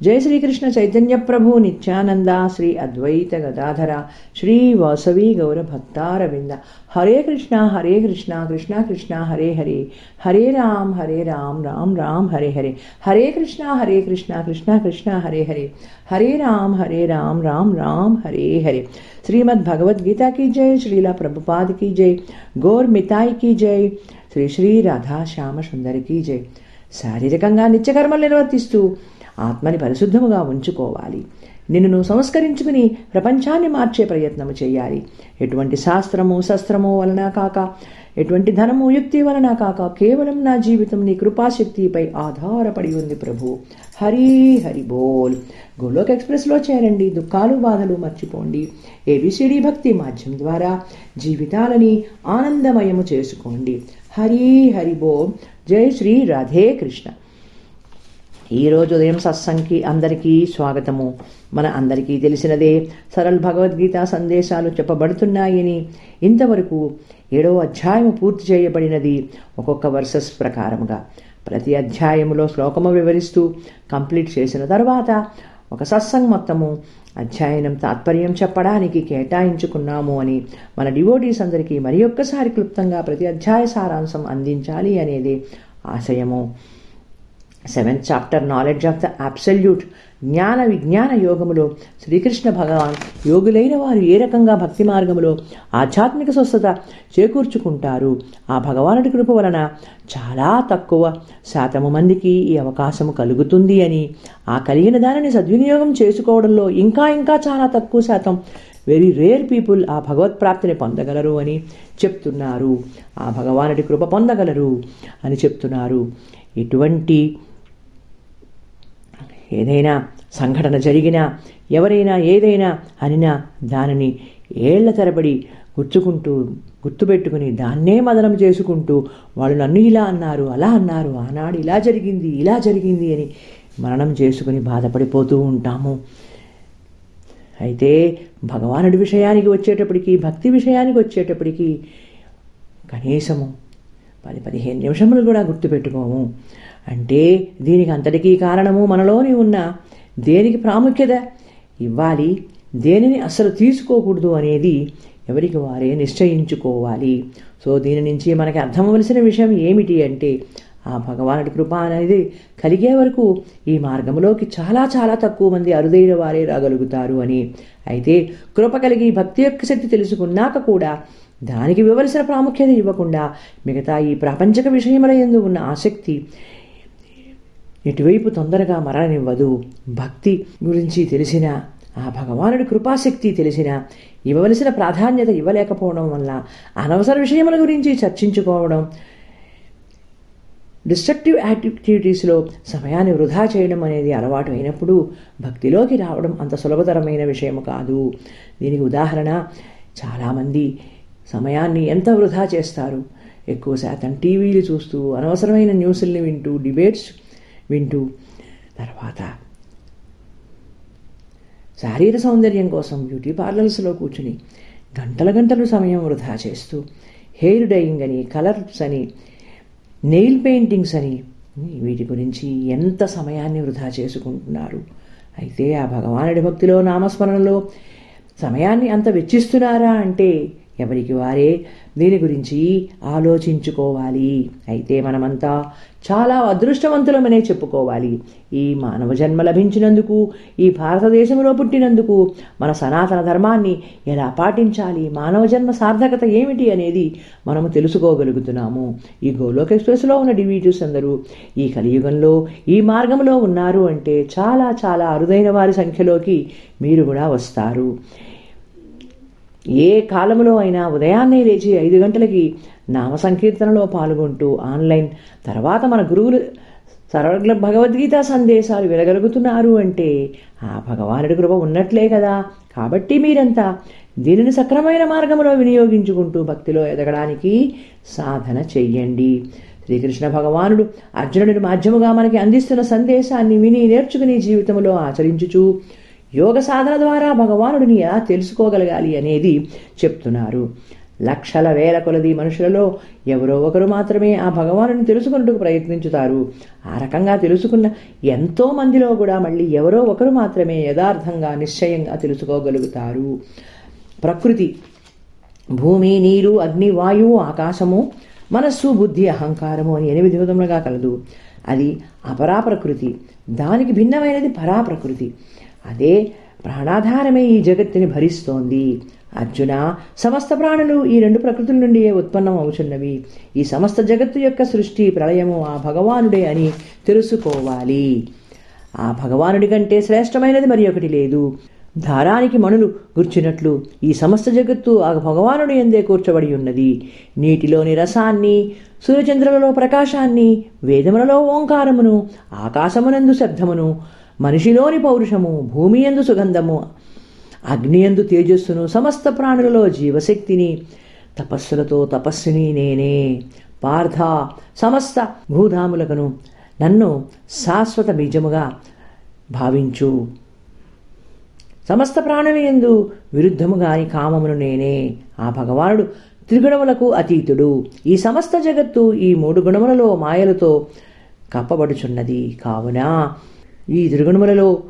జై శ్రీకృష్ణ చైతన్య ప్రభు నిత్యానంద శ్రీ అద్వైత గదాధర శ్రీ వాసవి గౌర భక్తారవింద హరే కృష్ణ హరే కృష్ణ కృష్ణ కృష్ణ హరే హరే హరే రామ్ హరే రామ్ రామ్ రామ్ హరే హరే హరే కృష్ణ హరే కృష్ణ కృష్ణ కృష్ణ హరే హరే హరే రామ్ హరే రామ్ రామ్ రామ్ హరే హరే శ్రీమద్ భగవద్గీత की जय श्रीला प्रभुपाद की जय గోర్ మితాయి की జై శ్రీ శ్రీ రాధా శ్యామ సుందరి की జై శారీరకంగా నిత్యకర్మలు నిర్వర్తిస్తూ ఆత్మని పరిశుద్ధముగా ఉంచుకోవాలి. నిన్ను నువ్వు సంస్కరించుకుని ప్రపంచాన్ని మార్చే ప్రయత్నము చేయాలి. ఎటువంటి శాస్త్రము శస్త్రము వలన కాక ఎటువంటి ధనము యుక్తి వలన కాక కేవలం నా జీవితం నీ కృపాశక్తిపై ఆధారపడి ఉంది ప్రభు. హరి హరి బోల్. గోలోక్ ఎక్స్ప్రెస్లో చేరండి. దుఃఖాలు బాధలు మర్చిపోండి. ఏబిసిడి భక్తి మాధ్యం ద్వారా జీవితాలని ఆనందమయము చేసుకోండి. హరి హరి బోల్. జై శ్రీ రాధే కృష్ణ. ఈరోజు ఉదయం సత్సంగ్కి అందరికీ స్వాగతము. మన అందరికీ తెలిసినదే సరళ భగవద్గీత సందేశాలు చెప్పబడుతున్నాయని ఇంతవరకు ఏడో అధ్యాయము పూర్తి చేయబడినది ఒక్కొక్క వర్సెస్ ప్రకారముగా. ప్రతి అధ్యాయములో శ్లోకము వివరిస్తూ కంప్లీట్ చేసిన తర్వాత ఒక సత్సంగ్ మొత్తము అధ్యయనం తాత్పర్యం చెప్పడానికి కేటాయించుకున్నాము అని మన డివోటీస్ అందరికీ మరి ఒక్కసారి క్లుప్తంగా ప్రతి అధ్యాయ సారాంశం అందించాలి అనేది ఆశయము. Seventh chapter knowledge of the absolute జ్ఞాన విజ్ఞాన యోగములో శ్రీకృష్ణ భగవాన్ యోగులైన వారు ఏ రకంగా భక్తి మార్గములో ఆధ్యాత్మిక స్వస్థత చేకూర్చుకుంటారు? ఆ భగవానుడి కృప వలన చాలా తక్కువ శాతము మందికి ఈ అవకాశము కలుగుతుంది అని. ఆ కలిగిన దానిని సద్వినియోగం చేసుకోవడంలో ఇంకా ఇంకా చాలా తక్కువ శాతం వెరీ రేర్ పీపుల్ ఆ భగవత్ప్రాప్తిని పొందగలరు అని చెప్తున్నారు. ఆ భగవానుడి కృప పొందగలరు అని చెప్తున్నారు. ఇటువంటి ఏదైనా సంఘటన జరిగినా ఎవరైనా ఏదైనా అనినా దానిని ఏళ్ళ తరబడి గుర్తుకుంటూ గుర్తుపెట్టుకుని దాన్నే మదనం చేసుకుంటూ వాళ్ళు నన్ను ఇలా అన్నారు అలా అన్నారు ఆనాడు ఇలా జరిగింది ఇలా జరిగింది అని మరణం చేసుకుని బాధపడిపోతూ ఉంటాము. అయితే భగవానుడి విషయానికి వచ్చేటప్పటికి భక్తి విషయానికి వచ్చేటప్పటికి కనీసము పది పదిహేను నిమిషములు కూడా గుర్తుపెట్టుకోము. అంటే దీనికి అంతటికీ కారణము మనలోని ఉన్న దేనికి ప్రాముఖ్యత? ఇవ్వాలి. దేనిని అసలు తీసుకోకూడదు అనేది ఎవరికి వారే నిశ్చయించుకోవాలి. సో దీని నుంచి మనకి అర్థమవలసిన విషయం ఏమిటి అంటే ఆ భగవానుడి కృప అనేది కలిగే వరకు ఈ మార్గంలోకి చాలా చాలా తక్కువ మంది అరుదైన వారే రాగలుగుతారు అని. అయితే కృప కలిగి భక్తి యొక్క శక్తి తెలుసుకున్నాక కూడా దానికి వివలసిన ప్రాముఖ్యత ఇవ్వకుండా మిగతా ఈ ప్రాపంచక విషయముల ఎందు ఉన్న ఆసక్తి ఎటువైపు తొందరగా మరణనివ్వదు భక్తి గురించి తెలిసిన ఆ భగవానుడి కృపాశక్తి తెలిసిన ఇవ్వవలసిన ప్రాధాన్యత ఇవ్వలేకపోవడం వల్ల అనవసర విషయముల గురించి చర్చించుకోవడం డిస్ట్రక్టివ్ యాక్టివిటీస్లో సమయాన్ని వృధా చేయడం అనేది అలవాటు అయినప్పుడు భక్తిలోకి రావడం అంత సులభతరమైన విషయం కాదు. దీనికి ఉదాహరణ చాలామంది సమయాన్ని ఎంత వృధా చేస్తారు? ఎక్కువ శాతం టీవీలు చూస్తూ అనవసరమైన న్యూస్ని వింటూ డిబేట్స్ వింటూ తర్వాత శారీర సౌందర్యం కోసం బ్యూటీ పార్లర్స్లో కూర్చుని గంటల గంటలు సమయం వృధా చేస్తూ హెయిర్ డైయింగ్ అని కలర్స్ అని నెయిల్ పెయింటింగ్స్ అని వీటి గురించి ఎంత సమయాన్ని వృధా చేసుకుంటున్నారు? అయితే ఆ భగవానుడి భక్తిలో నామస్మరణలో సమయాన్ని అంత వెచ్చిస్తున్నారా అంటే ఎవరికి వారే దీని గురించి ఆలోచించుకోవాలి. అయితే మనమంతా చాలా అదృష్టవంతులమనే చెప్పుకోవాలి. ఈ మానవ జన్మ లభించినందుకు ఈ భారతదేశంలో పుట్టినందుకు మన సనాతన ధర్మాన్ని ఎలా పాటించాలి? మానవ జన్మ సార్థకత ఏమిటి అనేది మనము తెలుసుకోగలుగుతున్నాము. ఈ గోలోక్ ఎక్స్ప్రెస్లో ఉన్న డివీటీస్ అందరూ ఈ కలియుగంలో ఈ మార్గంలో ఉన్నారు అంటే చాలా చాలా అరుదైన వారి సంఖ్యలోకి మీరు కూడా వస్తారు. ఏ కాలంలో అయినా ఉదయాన్నే లేచి ఐదు గంటలకి నామ సంకీర్తనలో పాల్గొంటూ ఆన్లైన్ తర్వాత మన గురువులు సర్వగ్ల భగవద్గీత సందేశాలు వినగలుగుతున్నారు అంటే ఆ భగవానుడి కృప ఉన్నట్లే కదా. కాబట్టి మీరంతా దీనిని సక్రమైన మార్గంలో వినియోగించుకుంటూ భక్తిలో ఎదగడానికి సాధన చెయ్యండి. శ్రీకృష్ణ భగవానుడు అర్జునుడిని మాధ్యముగా మనకి అందిస్తున్న సందేశాన్ని విని నేర్చుకుని జీవితంలో ఆచరించుచు యోగ సాధన ద్వారా భగవానుడిని ఎలా తెలుసుకోగలగాలి అనేది చెప్తున్నారు. లక్షల వేల కొలది మనుషులలో ఎవరో ఒకరు మాత్రమే ఆ భగవానుని తెలుసుకున్నట్టుకు ప్రయత్నించుతారు. ఆ రకంగా తెలుసుకున్న ఎంతో మందిలో కూడా మళ్ళీ ఎవరో ఒకరు మాత్రమే యథార్థంగా నిశ్చయంగా తెలుసుకోగలుగుతారు. ప్రకృతి భూమి నీరు అగ్ని వాయువు ఆకాశము మనస్సు బుద్ధి అహంకారము అని ఎనిమిది విధములుగా కలదు. అది అపరాప్రకృతి. దానికి భిన్నమైనది పరాప్రకృతి. అదే ప్రాణాధారమే ఈ జగత్తుని భరిస్తోంది. అర్జున సమస్త ప్రాణులు ఈ రెండు ప్రకృతుల నుండి ఉత్పన్నం అవుతున్నవి ఈ సమస్త జగత్తు యొక్క సృష్టి ప్రళయము ఆ భగవానుడే అని తెలుసుకోవాలి. ఆ భగవానుడి కంటే శ్రేష్టమైనది మరి ఒకటి లేదు. దారానికి మణులు గుర్చినట్లు ఈ సమస్త జగత్తు ఆ భగవానుడి ఎందే కూర్చబడి ఉన్నది. నీటిలోని రసాన్ని సూర్యచంద్రులలో ప్రకాశాన్ని వేదములలో ఓంకారమును ఆకాశమునందు శబ్దమును మనిషిలోని పౌరుషము భూమి ఎందు సుగంధము అగ్నియందు తేజస్సును సమస్త ప్రాణులలో జీవశక్తిని తపస్సులతో తపస్సుని నేనే. పార్థ సమస్త భూధాములకును నన్ను శాశ్వత బీజముగా భావించు. సమస్త ప్రాణుల ఎందు విరుద్ధముగాని కామమును నేనే. ఆ భగవానుడు త్రిగుణములకు అతీతుడు. ఈ సమస్త జగత్తు ఈ మూడు గుణములలో మాయలతో కప్పబడుచున్నది. కావున ఈ త్రిగుణములలో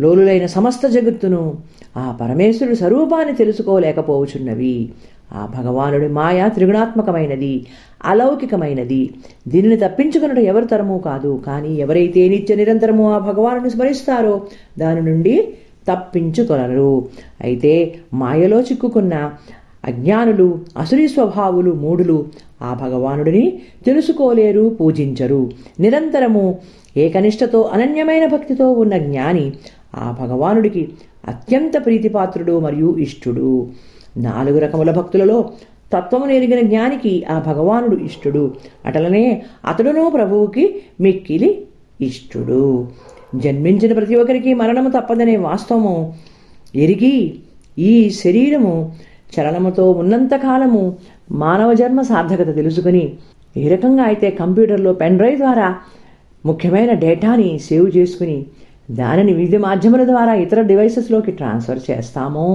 లోలులైన సమస్త జగత్తును ఆ పరమేశ్వరుడు స్వరూపాన్ని తెలుసుకోలేకపోవచున్నవి. ఆ భగవానుడి మాయ త్రిగుణాత్మకమైనది అలౌకికమైనది. దీనిని తప్పించుకున్నట ఎవరి తరము కాదు. కానీ ఎవరైతే నిత్య నిరంతరము ఆ భగవానుని స్మరిస్తారో దాని నుండి తప్పించుకొనరు. అయితే మాయలో చిక్కుకున్న అజ్ఞానులు అసురి స్వభావులు మూఢులు ఆ భగవానుడిని తెలుసుకోలేరు పూజించరు. నిరంతరము ఏకనిష్టతో అనన్యమైన భక్తితో ఉన్న జ్ఞాని ఆ భగవానుడికి అత్యంత ప్రీతిపాత్రుడు మరియు ఇష్టుడు. నాలుగు రకముల భక్తులలో తత్వము ఎరిగిన జ్ఞానికి ఆ భగవానుడు ఇష్టుడు. అటలనే అతడును ప్రభువుకి మిక్కిలి ఇష్టుడు. జన్మించిన ప్రతి ఒక్కరికి మరణము తప్పదనే వాస్తవము. ఎరిగి ఈ శరీరము చలనముతో ఉన్నంతకాలము మానవ జన్మ సార్థకత తెలుసుకుని ఏ రకంగా అయితే కంప్యూటర్లో పెన్ డ్రైవ్ ద్వారా ముఖ్యమైన డేటాని సేవ్ చేసుకుని దానిని వివిధ మాధ్యమాల ద్వారా ఇతర డివైసెస్లోకి ట్రాన్స్ఫర్ చేస్తామో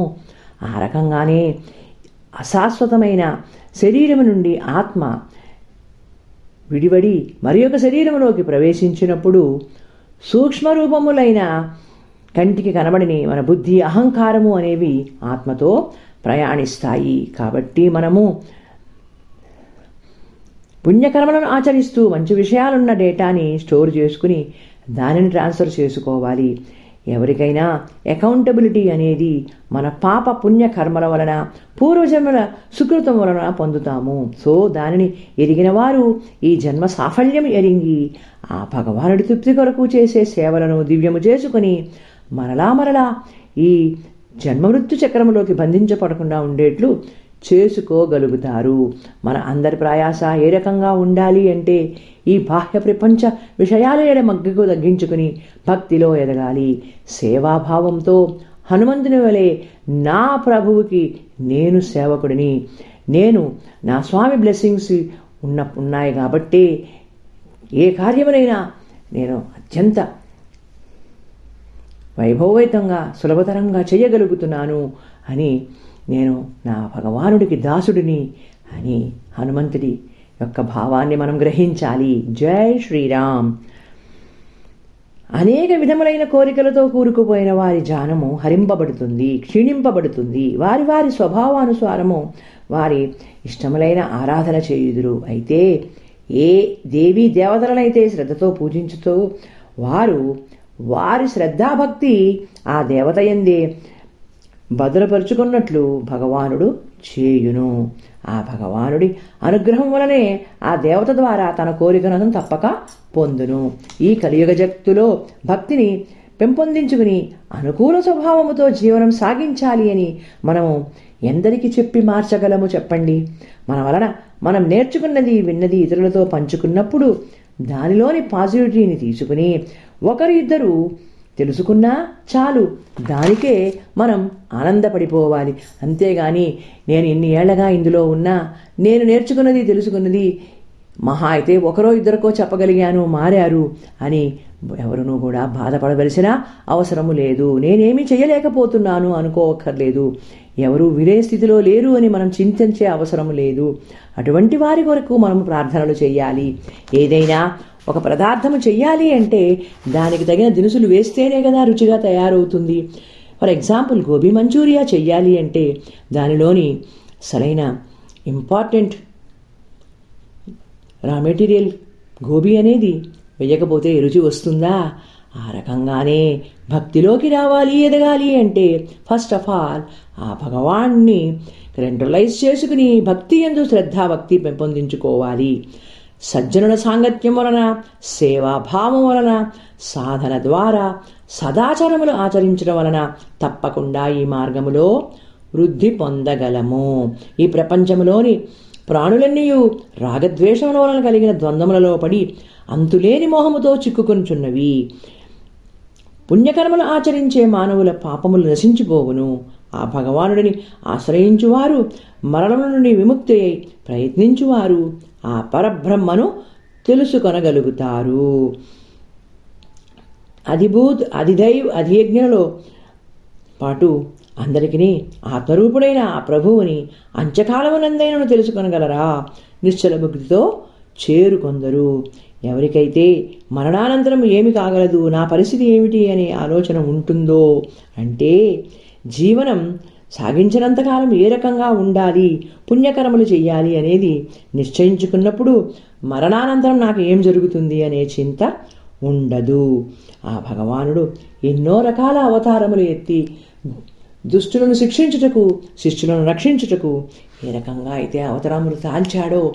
ఆ రకంగానే అశాశ్వతమైన శరీరము నుండి ఆత్మ విడివడి మరి ఒక శరీరంలోకి ప్రవేశించినప్పుడు సూక్ష్మ రూపములైన కంటికి కనబడిని మన బుద్ధి అహంకారము అనేవి ఆత్మతో ప్రయాణిస్తాయి. కాబట్టి మనము పుణ్యకర్మలను ఆచరిస్తూ మంచి విషయాలున్న డేటాని స్టోర్ చేసుకుని దానిని ట్రాన్స్ఫర్ చేసుకోవాలి. ఎవరికైనా అకౌంటబిలిటీ అనేది మన పాప పుణ్య కర్మల వలన పూర్వజన్మల సుకృతం వలన పొందుతాము. సో దానిని ఎరిగిన వారు ఈ జన్మ సాఫల్యం ఎరిగి ఆ భగవానుడి తృప్తి కొరకు చేసే సేవలను దివ్యము చేసుకుని మరలా మరలా ఈ జన్మమృత్యు చక్రములోకి బంధించబడకుండా ఉండేట్లు చేసుకోగలుగుతారు. మన అందరి ప్రయాస ఏ రకంగా ఉండాలి అంటే ఈ బాహ్య ప్రపంచ విషయాల ఎడ మగ్గుకు తగ్గించుకుని భక్తిలో ఎదగాలి. సేవాభావంతో హనుమంతుని వలె నా ప్రభువుకి నేను సేవకుడిని. నేను నా స్వామి బ్లెస్సింగ్స్ ఉన్న ఉన్నాయి కాబట్టి ఏ కార్యమునైనా నేను అత్యంత వైభవైతంగా సులభతరంగా చేయగలుగుతున్నాను అని నేను నా భగవానుడికి దాసుడిని అని హనుమంతుడి యొక్క భావాన్ని మనం గ్రహించాలి. జై శ్రీరామ్. అనేక విధములైన కోరికలతో కూరుకుపోయిన వారి జానము హరింపబడుతుంది క్షీణింపబడుతుంది. వారి వారి స్వభావానుసారము వారి ఇష్టములైన ఆరాధన చేయుదురు. అయితే ఏ దేవీ దేవతలనైతే శ్రద్ధతో పూజించుతూ వారు వారి శ్రద్ధాభక్తి ఆ దేవత ఎందే భద్రపరుచుకున్నట్లు భగవానుడు చేయును. ఆ భగవానుడి అనుగ్రహం వలనే ఆ దేవత ద్వారా తన కోరికను తప్పక పొందును. ఈ కలియుగ జక్తులో భక్తిని పెంపొందించుకుని అనుకూల స్వభావముతో జీవనం సాగించాలి అని మనము ఎందరికి చెప్పి మార్చగలము చెప్పండి? మన వలన మనం నేర్చుకున్నది విన్నది ఇతరులతో పంచుకున్నప్పుడు దానిలోని పాజిటివిటీని తీసుకుని ఒకరు ఇద్దరు తెలుసుకున్నా చాలు. దానికే మనం ఆనందపడిపోవాలి. అంతేగాని నేను ఇన్ని ఏళ్ళగా ఇందులో ఉన్నా నేను నేర్చుకున్నది తెలుసుకున్నది మహా అయితే ఒకరో ఇద్దరికో చెప్పగలిగాను మారారు అని ఎవరునూ కూడా బాధపడవలసిన అవసరము లేదు. నేనేమీ చేయలేకపోతున్నాను అనుకోవక్కర్లేదు. ఎవరు వినే స్థితిలో లేరు అని మనం చింతించే అవసరం లేదు. అటువంటి వారి కొరకు మనం ప్రార్థనలు చేయాలి. ఏదైనా ఒక పదార్థము చెయ్యాలి అంటే దానికి తగిన దినుసులు వేస్తేనే కదా రుచిగా తయారవుతుంది. ఫర్ ఎగ్జాంపుల్ గోబీ మంచూరియా చెయ్యాలి అంటే దానిలోని సరైన ఇంపార్టెంట్ రా మెటీరియల్ గోబీ అనేది వేయకపోతే రుచి వస్తుందా? ఆ రకంగానే భక్తిలోకి రావాలి ఎదగాలి అంటే ఫస్ట్ ఆఫ్ ఆల్ ఆ భగవాన్ని రెండలైజ్ చేసుకుని భక్తి ఎందు శ్రద్ధాభక్తి పెంపొందించుకోవాలి. సజ్జనుల సాంగత్యం వలన సేవాభావం వలన సాధన ద్వారా సదాచారములు ఆచరించడం వలన తప్పకుండా ఈ మార్గములో వృద్ధి పొందగలము. ఈ ప్రపంచంలోని ప్రాణులన్నీ రాగద్వేషముల వలన కలిగిన ద్వంద్వములలో పడి అంతులేని మోహముతో చిక్కుకొనుచున్నవి. పుణ్యకర్మలు ఆచరించే మానవుల పాపములు నశించిపోవును. ఆ భగవానుడిని ఆశ్రయించువారు మరణం నుండి విముక్తి అయి ప్రయత్నించువారు ఆ పరబ్రహ్మను తెలుసుకొనగలుగుతారు. అధిభూత్ అధిదైవ్ అధియజ్ఞలో పాటు అందరికీ ఆత్మరూపుడైన ఆ ప్రభువుని అంచకాలమునందైనను తెలుసుకొనగలరా? నిశ్చల భక్తితో చేరుకొందరు. ఎవరికైతే మరణానంతరం ఏమి కాగలదు నా పరిస్థితి ఏమిటి అనే ఆలోచన ఉంటుందో అంటే జీవనం సాగించినంతకాలం ఏ రకంగా ఉండాలి పుణ్యకర్మలు చేయాలి అనేది నిశ్చయించుకున్నప్పుడు మరణానంతరం నాకు ఏం జరుగుతుంది అనే చింత ఉండదు. ఆ భగవానుడు ఎన్నో రకాల అవతారములు ఎత్తి దుష్టులను శిక్షించుటకు శిష్యులను రక్షించుటకు ఏ రకంగా అయితే అవతారములు తాల్చాడో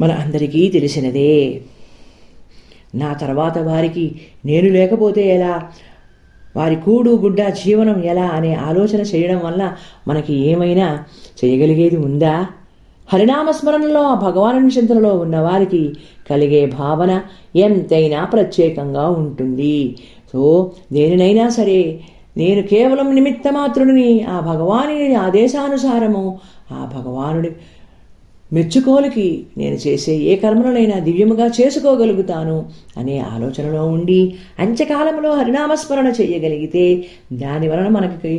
మన అందరికీ తెలిసినదే. నా తర్వాత వారికి నేను లేకపోతే ఎలా? వారి కూడు గుడ్డ జీవనం ఎలా అనే ఆలోచన చేయడం వల్ల మనకి ఏమైనా చేయగలిగేది ఉందా? హరినామస్మరణలో ఆ భగవాను చింతనలో ఉన్న వారికి కలిగే భావన ఎంతైనా ప్రత్యేకంగా ఉంటుంది. సో దేనినైనా సరే నేను కేవలం నిమిత్త మాత్రుడిని ఆ భగవాని ఆదేశానుసారము ఆ భగవానుడి మెచ్చుకోలికి నేను చేసే ఏ కర్మలనైనా దివ్యముగా చేసుకోగలుగుతాను అనే ఆలోచనలో ఉండి అంత్యకాలంలో హరినామస్మరణ చేయగలిగితే దాని వలన మనకి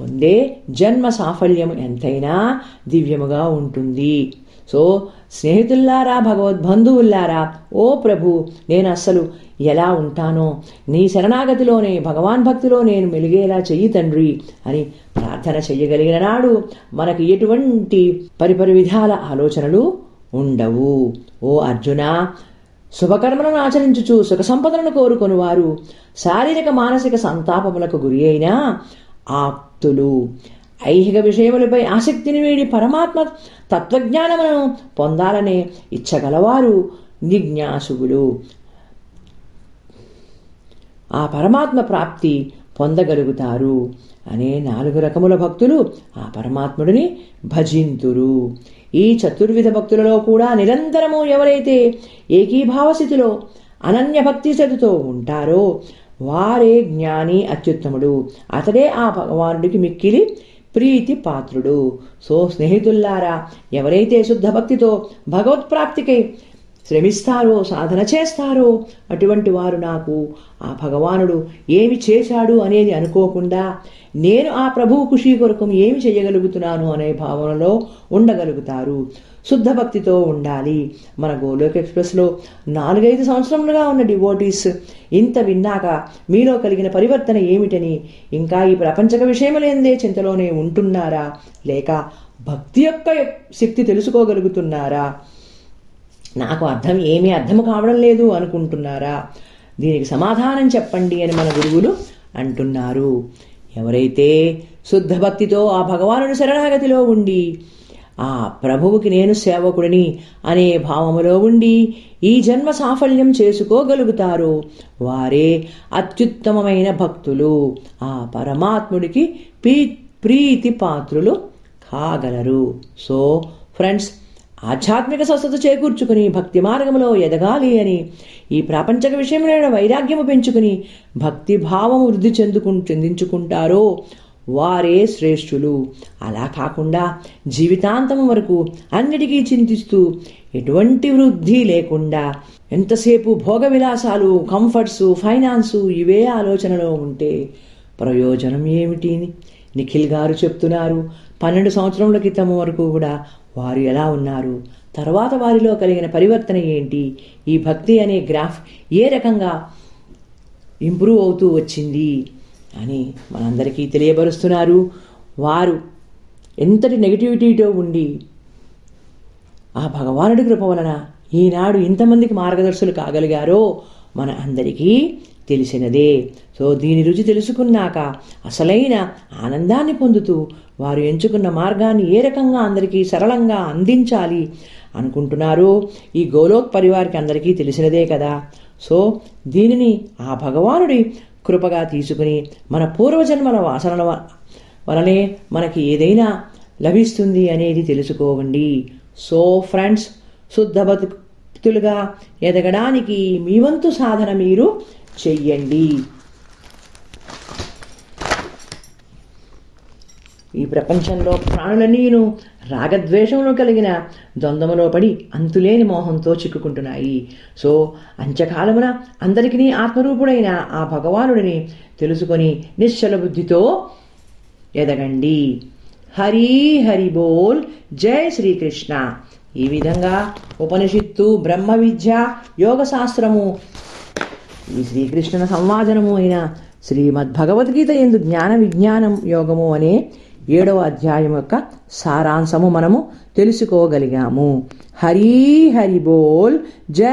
పొందే జన్మ సాఫల్యం ఎంతైనా దివ్యముగా ఉంటుంది. సో స్నేహితుల్లారా భగవద్బంధువుల్లారా ఓ ప్రభు నేను అస్సలు ఎలా ఉంటానో నీ శరణాగతిలోనే భగవాన్ భక్తిలో నేను మెలిగేలా చెయ్యి తండ్రి అని ప్రార్థన చెయ్యగలిగిన నాడు మనకు ఎటువంటి పరిపరి విధాల ఆలోచనలు ఉండవు. ఓ అర్జున శుభకర్మలను ఆచరించుచు సుఖ సంపదలను కోరుకొని వారు శారీరక మానసిక సంతాపములకు గురి అయినా ఆప్తులు. ఐహిక విషయములపై ఆసక్తిని వీడి పరమాత్మ తత్వజ్ఞానమును పొందాలనే ఇచ్చగలవారు జిజ్ఞాసుగులు ఆ పరమాత్మ ప్రాప్తి పొందగలుగుతారు అనే నాలుగు రకముల భక్తులు ఆ పరమాత్ముడిని భజింతురు. ఈ చతుర్విధ భక్తులలో కూడా నిరంతరము ఎవరైతే ఏకీభావ స్థితిలో అనన్య భక్తి స్థితితో ఉంటారో వారే జ్ఞాని అత్యుత్తముడు. అతడే ఆ భగవానుడికి మిక్కిలి ప్రీతి పాత్రుడు సో స్నేహితుల్లారా ఎవరైతే శుద్ధ భక్తితో భగవత్ప్రాప్తికై శ్రమిస్తారో సాధన చేస్తారో అటువంటి వారు నాకు ఆ భగవానుడు ఏమి చేశాడు? అనేది అనుకోకుండా నేను ఆ ప్రభువు ఖుషి కొరకు ఏమి చేయగలుగుతున్నాను అనే భావనలో ఉండగలుగుతారు. శుద్ధ భక్తితో ఉండాలి. మన గోలోక్ ఎక్స్ప్రెస్లో నాలుగైదు సంవత్సరములుగా ఉన్న డివోటీస్ ఇంత విన్నాక మీలో కలిగిన పరివర్తన ఏమిటని ఇంకా ఈ ప్రపంచక విషయములేందే చింతలోనే ఉంటున్నారా? లేక భక్తి యొక్క శక్తి తెలుసుకోగలుగుతున్నారా? నాకు అర్థం ఏమీ అర్థం కావడం లేదు అనుకుంటున్నారా? దీనికి సమాధానం చెప్పండి అని మన గురువులు అంటున్నారు. ఎవరైతే శుద్ధ భక్తితో ఆ భగవానుడు శరణాగతిలో ఉండి ఆ ప్రభువుకి నేను సేవకుడిని అనే భావములో ఉండి ఈ జన్మ సాఫల్యం చేసుకోగలుగుతారో వారే అత్యుత్తమమైన భక్తులు. ఆ పరమాత్ముడికి ప్రీ ప్రీతి పాత్రులు కాగలరు. సో ఫ్రెండ్స్ ఆధ్యాత్మిక స్వస్థత చేకూర్చుకుని భక్తి మార్గంలో ఎదగాలి అని ఈ ప్రాపంచక విషయమైన వైరాగ్యము పెంచుకుని భక్తి భావము వృద్ధి చెందుకు చెందించుకుంటారో వారే శ్రేష్ఠులు. అలా కాకుండా జీవితాంతం వరకు అన్నిటికీ చింతిస్తూ ఎటువంటి వృద్ధి లేకుండా ఎంతసేపు భోగ విలాసాలు కంఫర్ట్స్ ఫైనాన్సు ఇవే ఆలోచనలో ఉంటే ప్రయోజనం ఏమిటి? నిఖిల్ గారు చెప్తున్నారు పన్నెండు సంవత్సరముల క్రితం వరకు కూడా వారు ఎలా ఉన్నారు? తర్వాత వారిలో కలిగిన పరివర్తన ఏంటి? ఈ భక్తి అనే గ్రాఫ్ ఏ రకంగా ఇంప్రూవ్ అవుతూ వచ్చింది అని మనందరికీ తెలియబరుస్తున్నారు వారు ఎంతటి నెగిటివిటీతో ఉండి ఆ భగవానుడి కృప వలన ఈనాడు ఇంతమందికి మార్గదర్శులు కాగలిగారో మన అందరికీ తెలిసినదే. సో దీని రుచి తెలుసుకున్నాక అసలైన ఆనందాన్ని పొందుతూ వారు ఎంచుకున్న మార్గాన్ని ఏ రకంగా అందరికీ సరళంగా అందించాలి అనుకుంటున్నారో ఈ గోలోక్ పరివారికి అందరికీ తెలిసినదే కదా. సో దీనిని ఆ భగవానుడి కృపగా తీసుకుని మన పూర్వజన్మల వాసనల వ- వలనే మనకి ఏదైనా లభిస్తుంది అనేది తెలుసుకోవండి. సో ఫ్రెండ్స్ శుద్ధ బతుకులుగా ఎదగడానికి మీ వంతు సాధన మీరు చెయ్యండి. ఈ ప్రపంచంలో ప్రాణులన్నీను రాగద్వేషంలో కలిగిన ద్వంద్వములో పడి అంతులేని మోహంతో చిక్కుకుంటున్నాయి. సో అంత్యకాలమున అందరికీ ఆత్మరూపుడైన ఆ భగవానుడిని తెలుసుకొని నిశ్చల బుద్ధితో ఎదగండి. హరి హరి బోల్ జై శ్రీకృష్ణ. ఈ విధంగా ఉపనిషత్తు బ్రహ్మ విద్య యోగ శాస్త్రము ఈ శ్రీకృష్ణుల సంవాదనము అయిన శ్రీమద్ భగవద్గీత ఎందు జ్ఞాన విజ్ఞానం యోగము అనే ఏడవ అధ్యాయం యొక్క సారాంశము మనము తెలుసుకోగలిగాము. హరి హరి బోల్ జయ